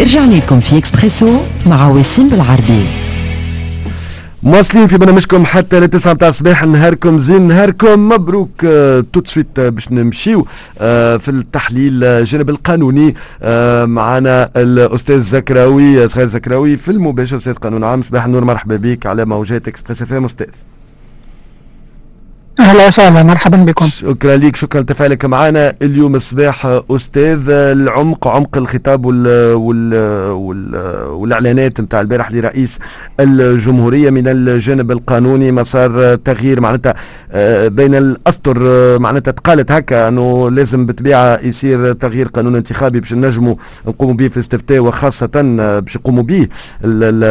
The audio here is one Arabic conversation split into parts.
رجعنا لكم في إكسبريسو مع وسيم بالعربي. مواصلين في برنامجكم حتى لتسعة متاع الصباح. نهاركم زين نهاركم مبروك. آه tout de suite آه باش نمشيو آه في التحليل الجانب القانوني. آه معنا الأستاذ زكراوي صغير زكراوي في المباشر أستاذ قانون عام. صباح النور مرحبا بك على موجات Express FM أستاذ. أهلا وسهلا مرحبا بكم. شكرا لك شكرا لتفاعلك معنا. اليوم الصباح أستاذ العمق عمق الخطاب وال وال وال والإعلانات نتاع البارح لرئيس الجمهورية من الجانب القانوني. مسار تغيير معناتها آه، بين الأسطر آه، معناتها تقالت هكا أنه لازم بالطبيعه يصير تغيير قانون انتخابي باش نجموا نقوموا به في الاستفتاء وخاصة باش يقوموا به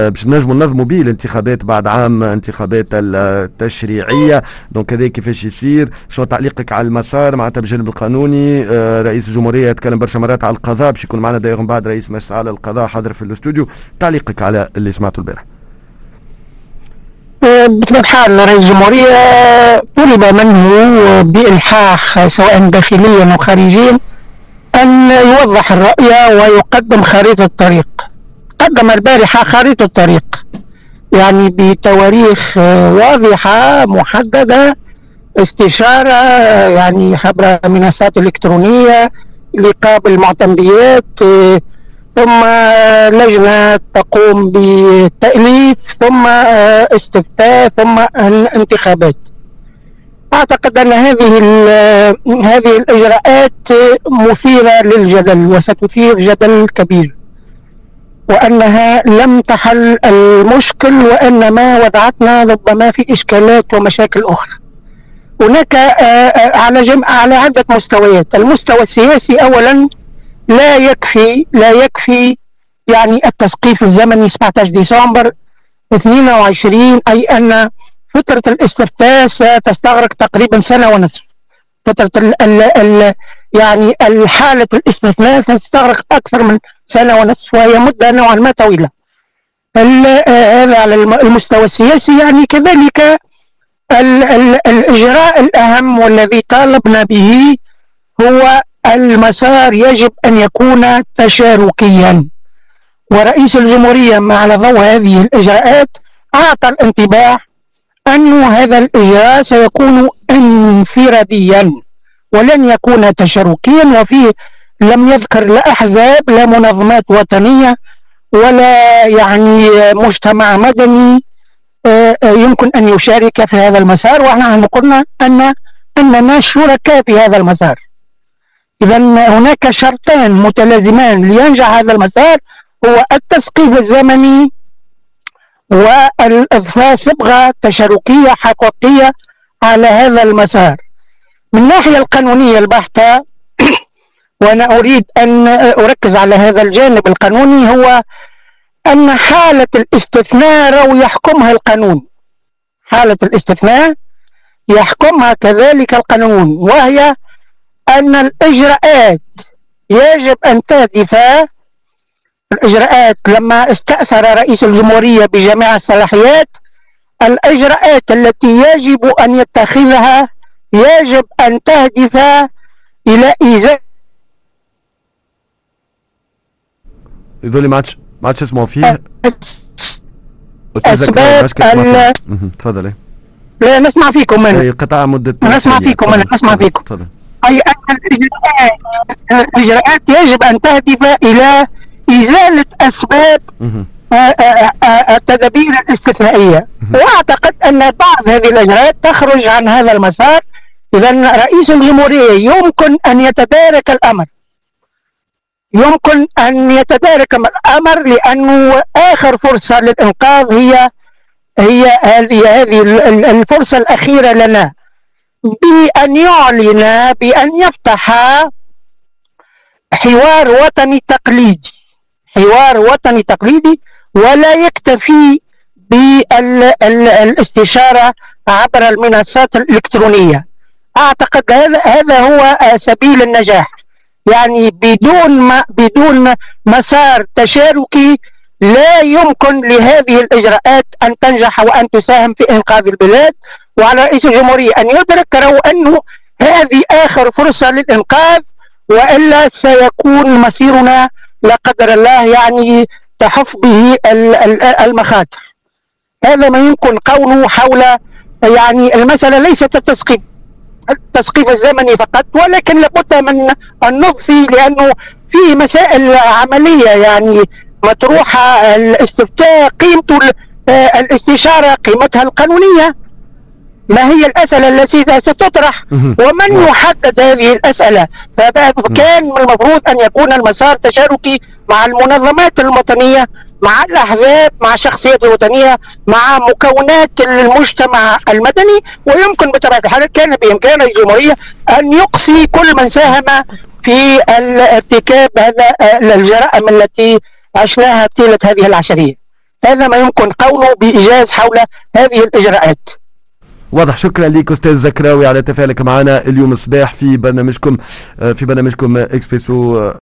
باش نجموا ننظموا به الانتخابات بعد عام انتخابات التشريعية. دونك هذاك كيفاش يصير شنو تعليقك على المسار؟ معناتها بالجانب القانوني آه رئيس الجمهورية يتكلم برشا مرات على القضاء باش يكون معنا دايما بعد رئيس مجلس على القضاء حاضر في الاستوديو. تعليقك على اللي سمعته البارح. آه، بطبيعة الحال رئيس الجمهورية طلب منه بإلحاح سواء داخليا أو خارجيا أن يوضح الرؤية ويقدم خريطة الطريق. قدم البارحة خريطة الطريق يعني بتواريخ واضحة محددة استشارة يعني عبر منصات إلكترونية لقاب المعتمديات ثم لجنة تقوم بالتأليف ثم استفتاء ثم الانتخابات. أعتقد أن هذه هذه الإجراءات مثيرة للجدل وستثير جدل كبير وأنها لم تحل المشكل وإنما وضعتنا ربما في إشكالات ومشاكل أخرى. هناك آه، آه، على جمع على عدة مستويات. المستوى السياسي أولا لا يكفي لا يكفي يعني التثقيف الزمني. 17 ديسمبر 22 أي أن فترة الاستفتاء ستستغرق تقريبا سنة ونصف. فترة ال ال ال يعني الحالة الاستثناء ستستغرق أكثر من سنة ونصف وهي مدة نوعا ما طويلة. هذا على المستوى السياسي. يعني كذلك الإجراء الأهم والذي طالبنا به هو المسار يجب أن يكون تشاركيا. ورئيس الجمهورية على ضوء هذه الإجراءات أعطى الانطباع أن هذا الإجراء سيكون انفراديا ولن يكون تشاركيا وفيه لم يذكر لا أحزاب لا منظمات وطنية ولا يعني مجتمع مدني يمكن أن يشارك في هذا المسار ونحن قلنا أن أننا شركاء في هذا المسار. إذا هناك شرطان متلازمان لينجح هذا المسار هو التثقيف الزمني والإضفاء صبغة تشاركية حقيقية على هذا المسار. من الناحية القانونية البحتة وأنا أريد أن أركز على هذا الجانب القانوني هو أن حالة الاستثناء رو يحكمها القانون. حالة الاستثناء يحكمها كذلك القانون وهي أن الإجراءات يجب أن تهدف. الإجراءات لما استأثر رئيس الجمهورية بجميع الصلاحيات الإجراءات التي يجب أن يتخذها يجب أن تهدف إلى إيزاء يقول ما عادش ما عادش اسمه فيه أستاذ ال... تفضل لا نسمع فيكم أنا قطع مدة نسمع فيكم أنا نسمع فيكم. تفضل أي الاجراءات يجب أن تهدف إلى إزالة أسباب آه، آه، آه، التدابير الاستثنائية. وأعتقد أن بعض هذه الإجراءات تخرج عن هذا المسار. اذا رئيس الجمهورية يمكن أن يتدارك الأمر. يمكن أن يتدارك الأمر لأنه آخر فرصة للإنقاذ هي هي هذه الفرصة الأخيرة لنا. بأن يعلن بأن يفتح حوار وطني تقليدي. حوار وطني تقليدي ولا يكتفي بالاستشارة عبر المنصات الإلكترونية. أعتقد هذا هو سبيل النجاح. يعني بدون ما بدون مسار تشاركي لا يمكن لهذه الإجراءات أن تنجح وأن تساهم في إنقاذ البلاد وعلى رئيس الجمهورية أن يدرك أنه هذه آخر فرصة للإنقاذ وإلا سيكون مسيرنا لا قدر الله يعني تحف به المخاطر. هذا ما يمكن قوله حول يعني المسألة ليست التسقيف التسقيف الزمني فقط ولكن لابد من النظف لأنه في مسائل عملية يعني مطروحة. الاستفتاء قيمته الاستشارة قيمتها القانونية. ما هي الأسئلة التي ستطرح؟ ومن يحدد هذه الأسئلة؟ فكان من المفروض أن يكون المسار تشاركي مع المنظمات الوطنية مع الأحزاب مع الشخصيات الوطنية مع مكونات المجتمع المدني ويمكن بطبيعة الحال كان بإمكان الجمهورية أن يقصي كل من ساهم في ارتكاب الجرائم التي عشناها طيلة هذه العشرية هذا ما يمكن قوله بإيجاز حول هذه الإجراءات. واضح. شكرا لك أستاذ زكراوي على تفاعلك معنا اليوم الصباح في برنامجكم في برنامجكم إكسبريسو.